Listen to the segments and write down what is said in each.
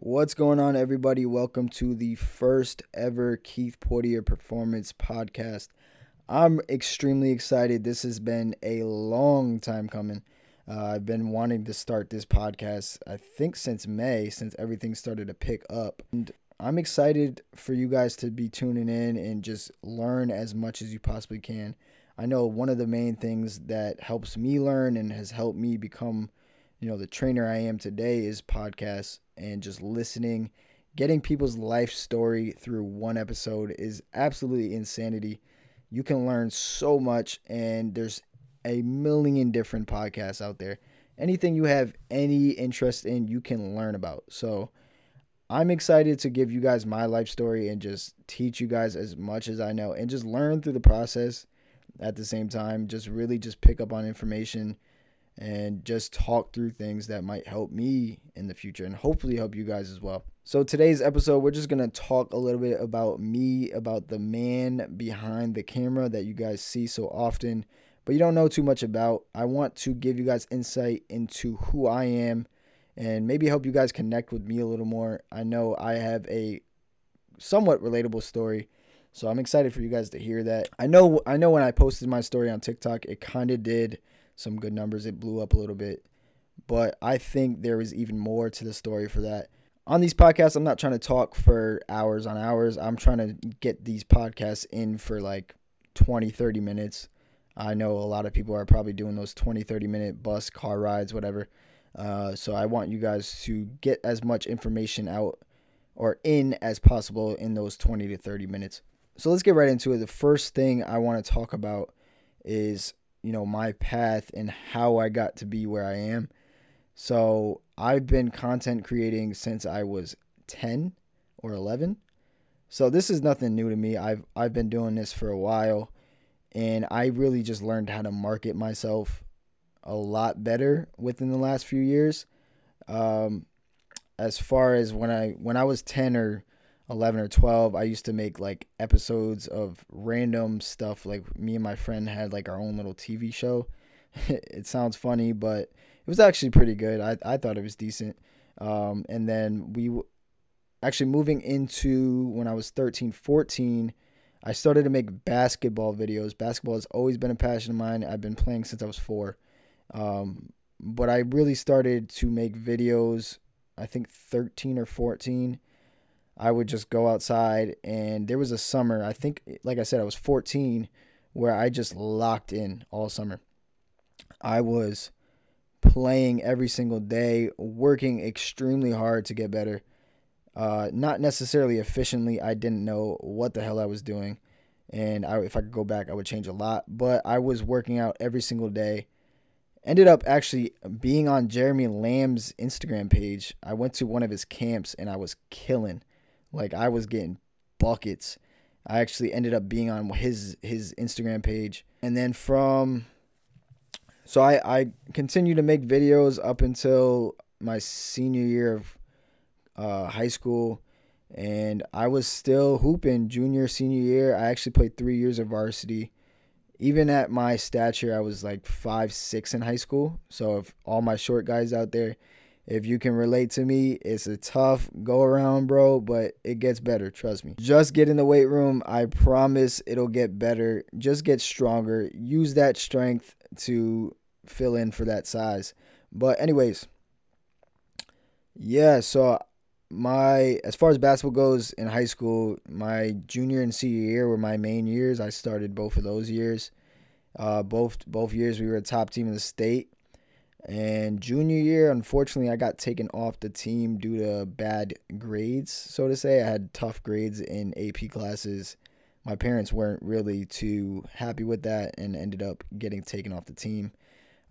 What's going on, everybody? Welcome to the first ever Keith Portier Performance Podcast. I'm extremely excited. This has been a long time coming. Uh, I've been wanting to start this podcast, I think, since May, since everything started to pick up. And I'm excited for you guys to be tuning in and just learn as much as you possibly can. I know one of the main things that helps me learn and has helped me become, you know, the trainer I am today is podcasts and just listening. Getting people's life story through one episode is absolutely insanity. You can learn so much, and there's a million different podcasts out there. Anything you have any interest in, you can learn about. So, I'm excited to give you guys my life story and just teach you guys as much as I know and just learn through the process at the same time. Just really just pick up on information and just talk through things that might help me in the future and hopefully help you guys as well. So, today's episode, we're just going to talk a little bit about me, about the man behind the camera that you guys see so often, but you don't know too much about. I want to give you guys insight into who I am and maybe help you guys connect with me a little more. I know I have a somewhat relatable story. So I'm excited for you guys to hear that. I know I know when I posted my story on TikTok, it kind of did some good numbers. It blew up a little bit. But I think there is even more to the story for that. On these podcasts, I'm not trying to talk for hours on hours. I'm trying to get these podcasts in for like 20, 30 minutes. I know a lot of people are probably doing those 20, 30 minute bus, car rides, whatever. Uh, so I want you guys to get as much information out or in as possible in those 20 to 30 minutes. So let's get right into it. The first thing I want to talk about is, you know, my path and how I got to be where I am. So I've been content creating since I was 10 or 11. So this is nothing new to me. I've I've been doing this for a while and I really just learned how to market myself a lot better within the last few years. Um, as far as when I when I was 10 or 11 or 12, I used to make like episodes of random stuff. Like me and my friend had like our own little TV show. it sounds funny, but it was actually pretty good. I, I thought it was decent. Um, and then we w- actually moving into when I was 13, 14, I started to make basketball videos. Basketball has always been a passion of mine. I've been playing since I was four. Um, but I really started to make videos, I think 13 or 14. I would just go outside, and there was a summer, I think, like I said, I was 14, where I just locked in all summer. I was playing every single day, working extremely hard to get better. Uh, not necessarily efficiently. I didn't know what the hell I was doing, and I, if I could go back, I would change a lot. But I was working out every single day ended up actually being on Jeremy Lamb's Instagram page. I went to one of his camps and I was killing. Like I was getting buckets. I actually ended up being on his his Instagram page. And then from so I I continued to make videos up until my senior year of uh, high school and I was still hooping junior senior year. I actually played 3 years of varsity even at my stature, I was like five six in high school. So if all my short guys out there, if you can relate to me, it's a tough go around, bro, but it gets better. Trust me. Just get in the weight room. I promise it'll get better. Just get stronger. Use that strength to fill in for that size. But anyways, yeah. So my as far as basketball goes in high school, my junior and senior year were my main years. I started both of those years. Uh, both both years we were a top team in the state. And junior year, unfortunately, I got taken off the team due to bad grades, so to say. I had tough grades in AP classes. My parents weren't really too happy with that and ended up getting taken off the team.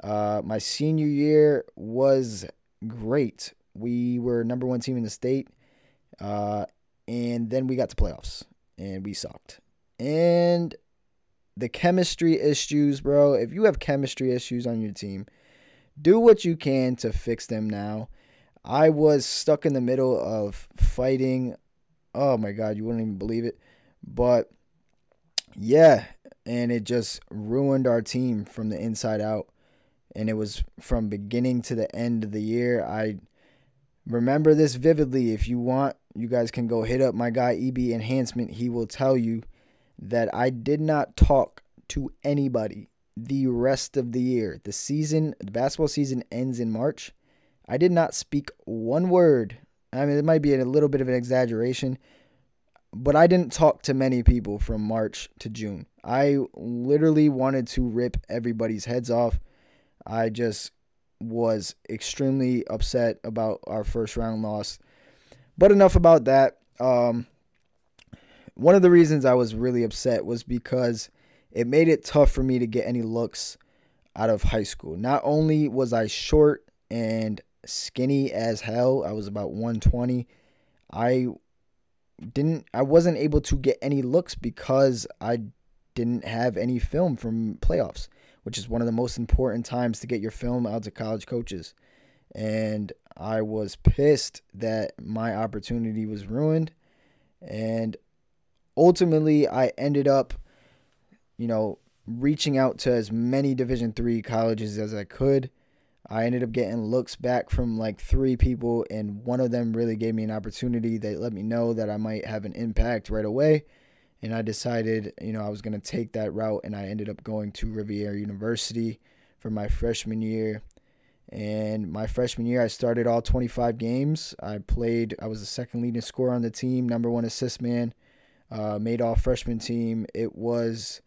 Uh, my senior year was great we were number one team in the state. Uh, and then we got to playoffs and we sucked. And the chemistry issues, bro. If you have chemistry issues on your team, do what you can to fix them now. I was stuck in the middle of fighting. Oh my God, you wouldn't even believe it. But yeah, and it just ruined our team from the inside out. And it was from beginning to the end of the year. I remember this vividly. If you want, you guys can go hit up my guy EB Enhancement. He will tell you that I did not talk to anybody the rest of the year. The season, the basketball season ends in March. I did not speak one word. I mean, it might be a little bit of an exaggeration, but I didn't talk to many people from March to June. I literally wanted to rip everybody's heads off. I just was extremely upset about our first round loss. But enough about that. Um, one of the reasons I was really upset was because it made it tough for me to get any looks out of high school. Not only was I short and skinny as hell, I was about 120. I didn't I wasn't able to get any looks because I didn't have any film from playoffs, which is one of the most important times to get your film out to college coaches. And I was pissed that my opportunity was ruined and ultimately I ended up you know, reaching out to as many Division three colleges as I could. I ended up getting looks back from like three people, and one of them really gave me an opportunity. They let me know that I might have an impact right away. And I decided, you know, I was going to take that route, and I ended up going to Rivier University for my freshman year. And my freshman year, I started all 25 games. I played, I was the second leading scorer on the team, number one assist man, uh, made all freshman team. It was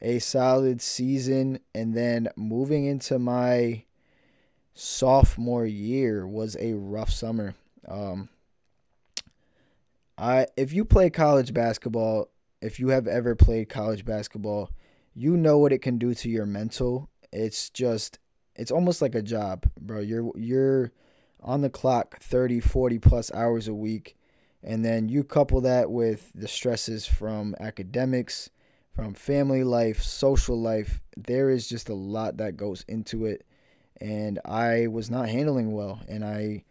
a solid season and then moving into my sophomore year was a rough summer. Um, I if you play college basketball, if you have ever played college basketball, you know what it can do to your mental. It's just it's almost like a job, bro. You're you're on the clock 30, 40 plus hours a week and then you couple that with the stresses from academics, from family life, social life. There is just a lot that goes into it. And I was not handling well. And I,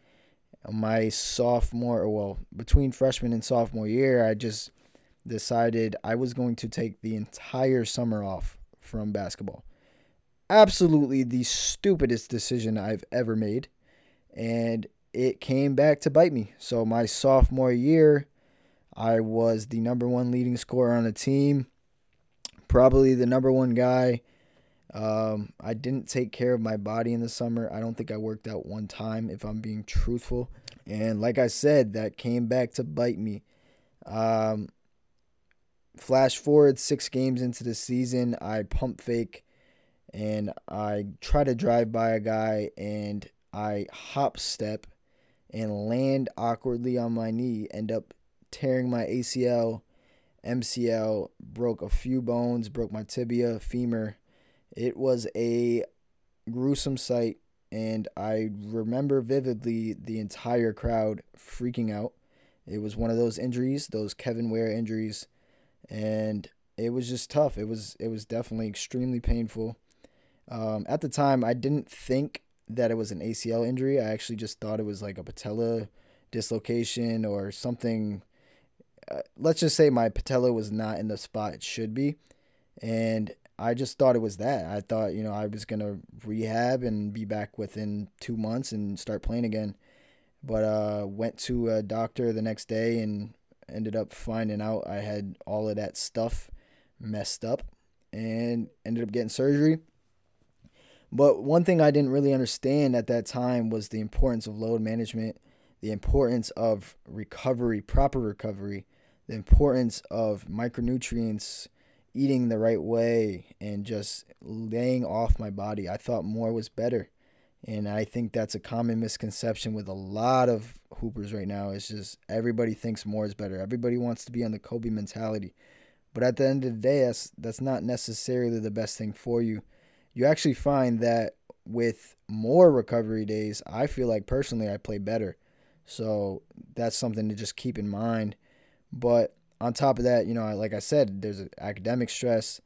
my sophomore, well, between freshman and sophomore year, I just decided I was going to take the entire summer off from basketball. Absolutely the stupidest decision I've ever made. And it came back to bite me. So, my sophomore year, I was the number one leading scorer on the team probably the number one guy. Um, I didn't take care of my body in the summer. I don't think I worked out one time, if I'm being truthful. And like I said, that came back to bite me. Um, flash forward six games into the season, I pump fake and I try to drive by a guy and I hop step and land awkwardly on my knee, end up tearing my ACL MCL, broke a few bones, broke my tibia, femur. It was a gruesome sight, and I remember vividly the entire crowd freaking out. It was one of those injuries, those Kevin Ware injuries, and it was just tough. It was it was definitely extremely painful. Um, at the time, I didn't think that it was an ACL injury. I actually just thought it was like a patella dislocation or something uh, let's just say my patella was not in the spot it should be, and I just thought it was that. I thought you know I was gonna rehab and be back within two months and start playing again, but uh, went to a doctor the next day and ended up finding out I had all of that stuff messed up and ended up getting surgery. But one thing I didn't really understand at that time was the importance of load management, the importance of recovery, proper recovery, the importance of micronutrients, eating the right way, and just laying off my body. I thought more was better. And I think that's a common misconception with a lot of hoopers right now. It's just everybody thinks more is better. Everybody wants to be on the Kobe mentality. But at the end of the day, that's that's not necessarily the best thing for you. You actually find that with more recovery days, I feel like personally I play better. So that's something to just keep in mind. But on top of that, you know, like I said, there's academic stress,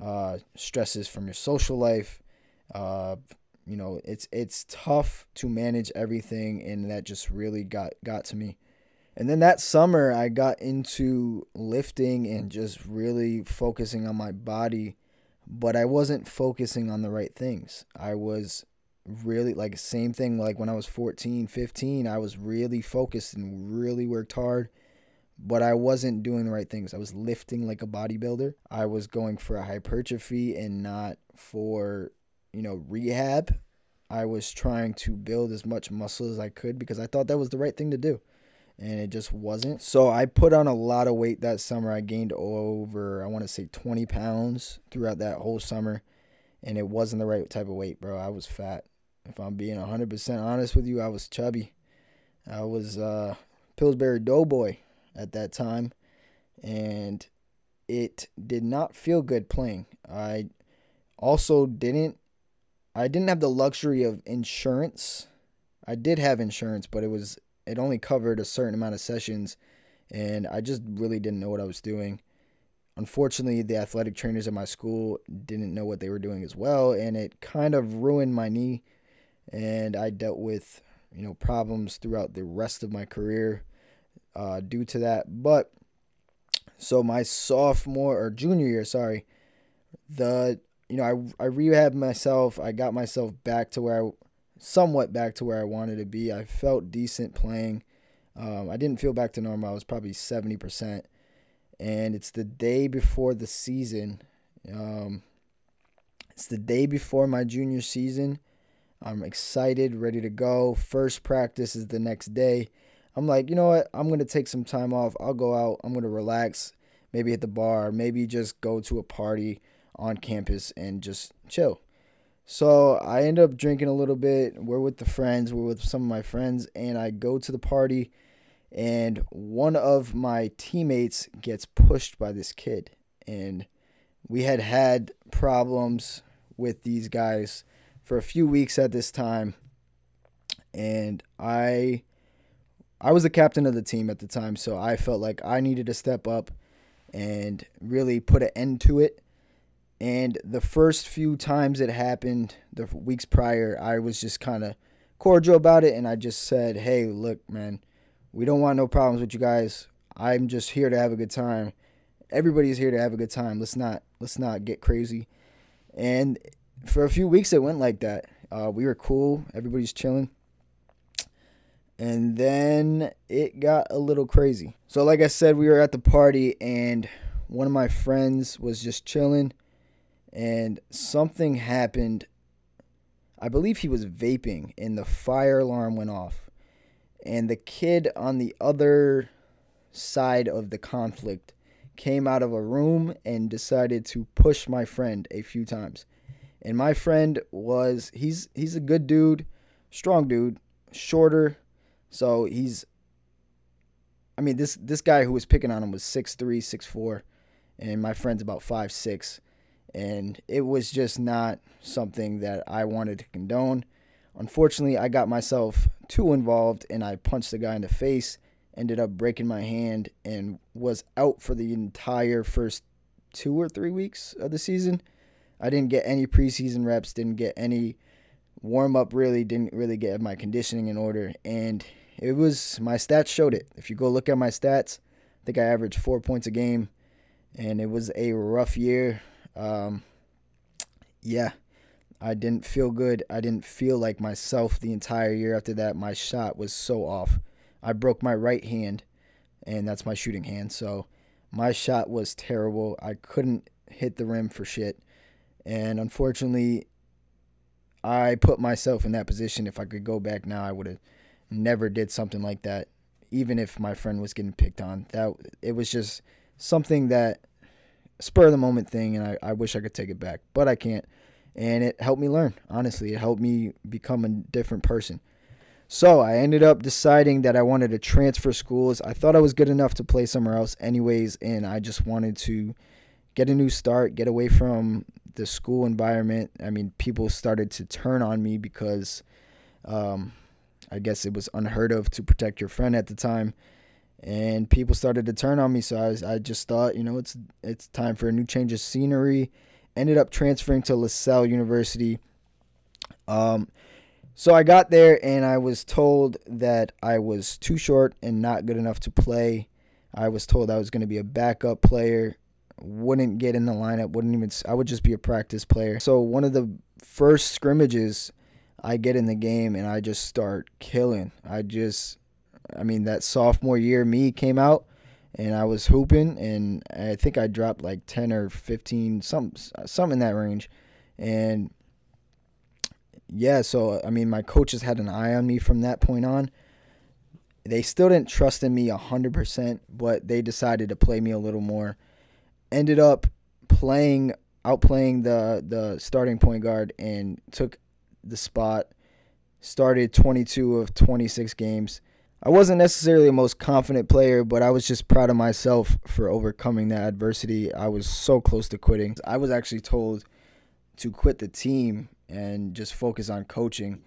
uh, stresses from your social life. Uh, you know, it's it's tough to manage everything, and that just really got got to me. And then that summer, I got into lifting and just really focusing on my body, but I wasn't focusing on the right things. I was really like same thing like when I was 14, 15, I was really focused and really worked hard, but I wasn't doing the right things. I was lifting like a bodybuilder. I was going for a hypertrophy and not for, you know, rehab. I was trying to build as much muscle as I could because I thought that was the right thing to do. And it just wasn't. So I put on a lot of weight that summer. I gained over, I want to say 20 pounds throughout that whole summer. And it wasn't the right type of weight, bro. I was fat. If I'm being 100% honest with you, I was chubby. I was uh, Pillsbury Doughboy at that time. And it did not feel good playing. I also didn't I didn't have the luxury of insurance. I did have insurance, but it was it only covered a certain amount of sessions and I just really didn't know what I was doing. Unfortunately, the athletic trainers at my school didn't know what they were doing as well and it kind of ruined my knee and I dealt with, you know, problems throughout the rest of my career uh, due to that. But so my sophomore or junior year, sorry, the you know, I I rehabbed myself. I got myself back to where I somewhat back to where I wanted to be. I felt decent playing. Um, I didn't feel back to normal. I was probably seventy percent, and it's the day before the season. Um, it's the day before my junior season. I'm excited, ready to go. First practice is the next day. I'm like, you know what? I'm gonna take some time off. I'll go out. I'm gonna relax. Maybe at the bar. Maybe just go to a party on campus and just chill. So I end up drinking a little bit. We're with the friends, we're with some of my friends, and I go to the party, and one of my teammates gets pushed by this kid. And we had had problems with these guys for a few weeks at this time. And I I was the captain of the team at the time, so I felt like I needed to step up and really put an end to it and the first few times it happened, the weeks prior, I was just kind of cordial about it. And I just said, hey, look, man, we don't want no problems with you guys. I'm just here to have a good time. Everybody's here to have a good time. Let's not let's not get crazy. And for a few weeks it went like that. Uh, we were cool. Everybody's chilling. And then it got a little crazy. So like I said, we were at the party and one of my friends was just chilling and something happened. I believe he was vaping, and the fire alarm went off. And the kid on the other side of the conflict came out of a room and decided to push my friend a few times. And my friend was he's he's a good dude, strong dude, shorter. So he's I mean this this guy who was picking on him was 6'3, 6'4 and my friend's about five six and it was just not something that I wanted to condone. Unfortunately, I got myself too involved and I punched the guy in the face, ended up breaking my hand, and was out for the entire first two or three weeks of the season. I didn't get any preseason reps, didn't get any warm up, really, didn't really get my conditioning in order. And it was, my stats showed it. If you go look at my stats, I think I averaged four points a game, and it was a rough year um, yeah, I didn't feel good. I didn't feel like myself the entire year after that. My shot was so off. I broke my right hand, and that's my shooting hand. So my shot was terrible. I couldn't hit the rim for shit. And unfortunately, I put myself in that position. If I could go back now, I would have never did something like that. Even if my friend was getting picked on, that it was just something that spur of the moment thing, and I, I wish I could take it back, but I can't. And it helped me learn, honestly. It helped me become a different person. So I ended up deciding that I wanted to transfer schools. I thought I was good enough to play somewhere else, anyways, and I just wanted to get a new start, get away from the school environment. I mean, people started to turn on me because um, I guess it was unheard of to protect your friend at the time and people started to turn on me. So I, was, I just thought, you know, it's it's time for a new change of scenery. Ended up transferring to LaSalle University. Um, so I got there and I was told that I was too short and not good enough to play. I was told I was going to be a backup player, wouldn't get in the lineup, wouldn't even I would just be a practice player. So one of the first scrimmages, I get in the game and I just start killing. I just, I mean, that sophomore year me came out and I was hooping and I think I dropped like 10 or 15, some, some in that range. And yeah, so I mean, my coaches had an eye on me from that point on. They still didn't trust in me 100%, but they decided to play me a little more. Ended up playing outplaying the the starting point guard and took the spot. Started 22 of 26 games. I wasn't necessarily the most confident player, but I was just proud of myself for overcoming that adversity. I was so close to quitting. I was actually told to quit the team and just focus on coaching,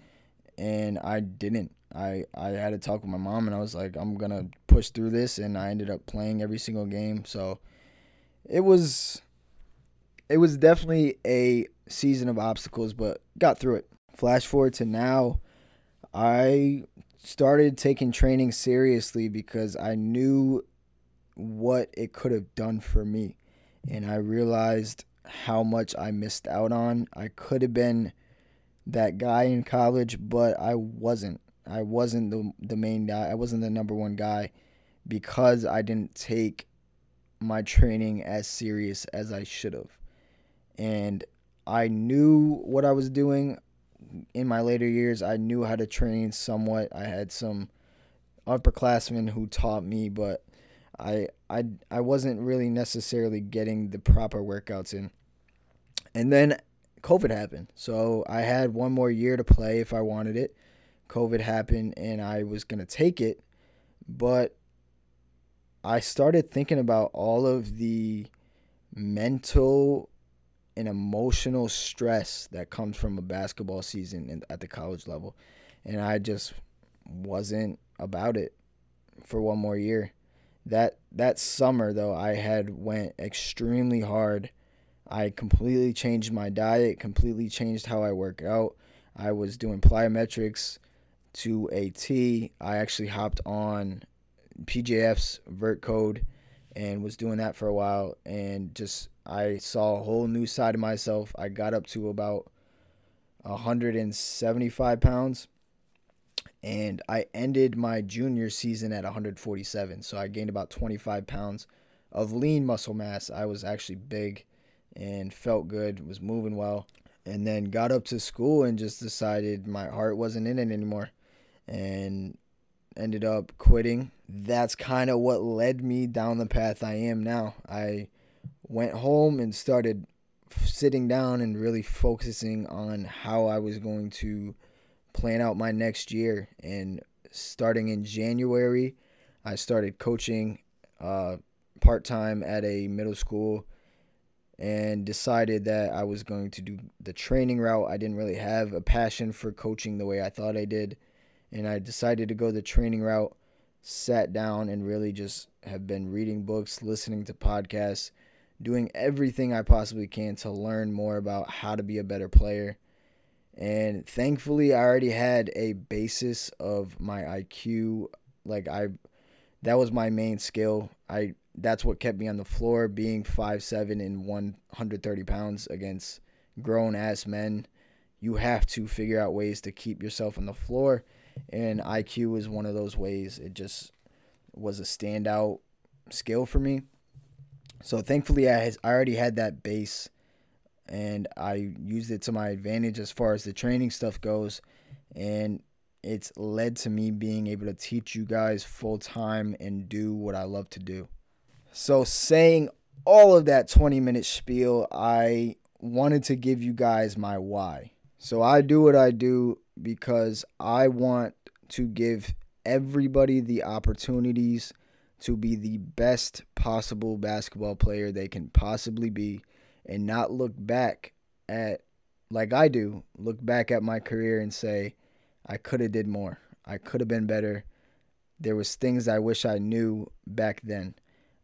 and I didn't. I, I had to talk with my mom, and I was like, I'm gonna push through this, and I ended up playing every single game. So it was it was definitely a season of obstacles, but got through it. Flash forward to now, I started taking training seriously because I knew what it could have done for me. And I realized how much I missed out on. I could have been that guy in college, but I wasn't. I wasn't the the main guy. I wasn't the number one guy because I didn't take my training as serious as I should have and I knew what I was doing in my later years. I knew how to train somewhat. I had some upperclassmen who taught me, but I I I wasn't really necessarily getting the proper workouts in. And then COVID happened. So I had one more year to play if I wanted it. COVID happened and I was going to take it, but I started thinking about all of the mental and emotional stress that comes from a basketball season at the college level. And I just wasn't about it for one more year. That that summer though, I had went extremely hard. I completely changed my diet, completely changed how I work out. I was doing plyometrics to a T. I actually hopped on PJF's vert code and was doing that for a while and just I saw a whole new side of myself. I got up to about 175 pounds and I ended my junior season at 147. So I gained about 25 pounds of lean muscle mass. I was actually big and felt good, was moving well. And then got up to school and just decided my heart wasn't in it anymore and ended up quitting. That's kind of what led me down the path I am now. I went home and started sitting down and really focusing on how I was going to plan out my next year. And starting in January, I started coaching uh, part time at a middle school and decided that I was going to do the training route. I didn't really have a passion for coaching the way I thought I did. And I decided to go the training route, sat down, and really just have been reading books, listening to podcasts doing everything I possibly can to learn more about how to be a better player. And thankfully, I already had a basis of my IQ. Like I, that was my main skill. I that's what kept me on the floor, being five seven and one hundred thirty pounds against grown ass men. You have to figure out ways to keep yourself on the floor, and IQ is one of those ways. It just was a standout skill for me. So thankfully, I, has, I already had that base, and I used it to my advantage as far as the training stuff goes, and it's led to me being able to teach you guys full time and do what I love to do. So saying all of that 20 minute spiel, I wanted to give you guys my why. So I do what I do because I want to give everybody the opportunities to be the best possible basketball player they can possibly be and not look back at like I do, look back at my career and say I could have did more. I could have been better. There was things I wish I knew back then.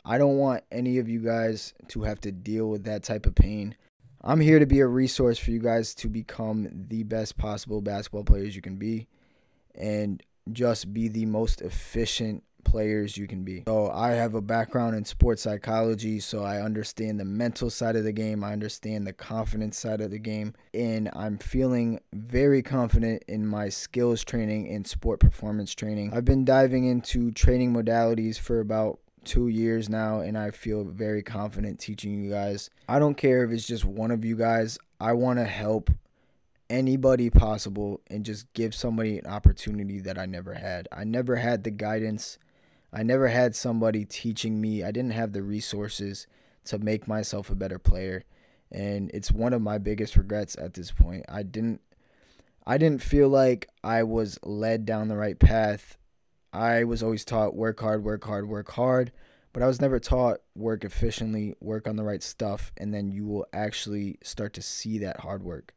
I don't want any of you guys to have to deal with that type of pain. I'm here to be a resource for you guys to become the best possible basketball players you can be and just be the most efficient players you can be. So I have a background in sports psychology, so I understand the mental side of the game, I understand the confidence side of the game, and I'm feeling very confident in my skills training and sport performance training. I've been diving into training modalities for about two years now, and I feel very confident teaching you guys. I don't care if it's just one of you guys, I want to help anybody possible and just give somebody an opportunity that I never had. I never had the guidance. I never had somebody teaching me. I didn't have the resources to make myself a better player. And it's one of my biggest regrets at this point. I didn't I didn't feel like I was led down the right path. I was always taught work hard, work hard, work hard, but I was never taught work efficiently, work on the right stuff, and then you will actually start to see that hard work.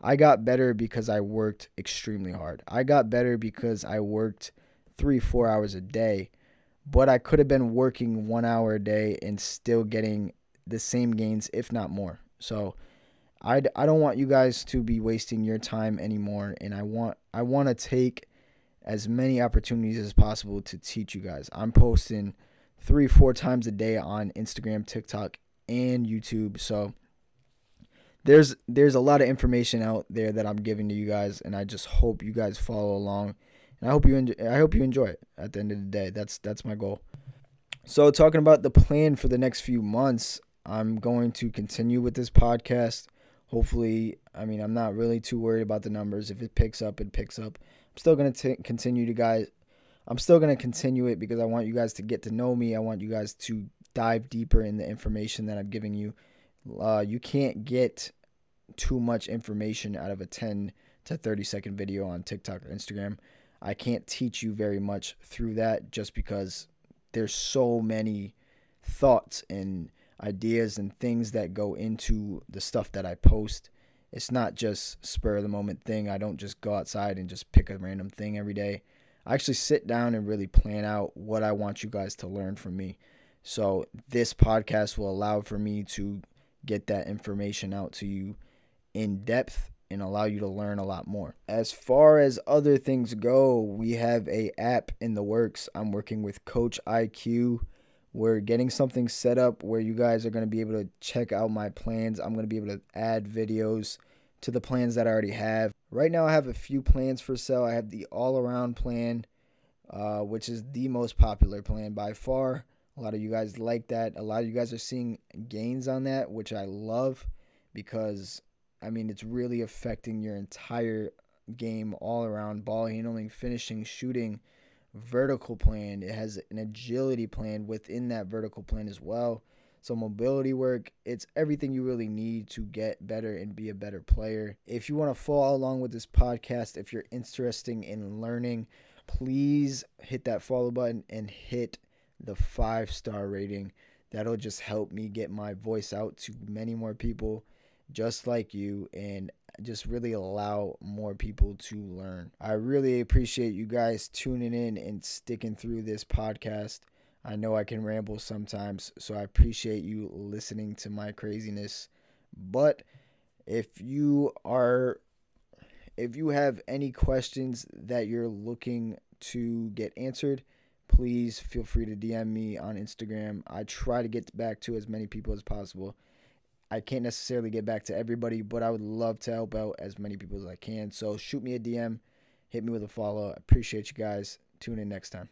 I got better because I worked extremely hard. I got better because I worked three, four hours a day, but I could have been working one hour a day and still getting the same gains, if not more. So I, I don't want you guys to be wasting your time anymore. And I want, I want to take as many opportunities as possible to teach you guys. I'm posting three, four times a day on Instagram, TikTok, and YouTube. So, there's there's a lot of information out there that I'm giving to you guys, and I just hope you guys follow along, and I hope you enjoy, I hope you enjoy it. At the end of the day, that's that's my goal. So talking about the plan for the next few months, I'm going to continue with this podcast. Hopefully, I mean I'm not really too worried about the numbers. If it picks up, it picks up. Still gonna continue to guys. I'm still gonna continue it because I want you guys to get to know me. I want you guys to dive deeper in the information that I'm giving you. Uh, you can't get too much information out of a 10 to 30 second video on TikTok or Instagram. I can't teach you very much through that just because there's so many thoughts and ideas and things that go into the stuff that I post. It's not just spur of the moment thing. I don't just go outside and just pick a random thing every day. I actually sit down and really plan out what I want you guys to learn from me. So this podcast will allow for me to get that information out to you in depth and allow you to learn a lot more. As far as other things go, we have a app in the works. I'm working with Coach IQ. We're getting something set up where you guys are going to be able to check out my plans. I'm going to be able to add videos to the plans that I already have. Right now, I have a few plans for sale. I have the all around plan, uh, which is the most popular plan by far. A lot of you guys like that. A lot of you guys are seeing gains on that, which I love because I mean, it's really affecting your entire game all around ball handling, finishing, shooting, vertical plan. It has an agility plan within that vertical plan as well. So, mobility work, it's everything you really need to get better and be a better player. If you want to follow along with this podcast, if you're interested in learning, please hit that follow button and hit the five star rating. That'll just help me get my voice out to many more people just like you and just really allow more people to learn. I really appreciate you guys tuning in and sticking through this podcast. I know I can ramble sometimes, so I appreciate you listening to my craziness. But if you are if you have any questions that you're looking to get answered, please feel free to DM me on Instagram. I try to get back to as many people as possible. I can't necessarily get back to everybody, but I would love to help out as many people as I can. So shoot me a DM, hit me with a follow. I appreciate you guys. Tune in next time.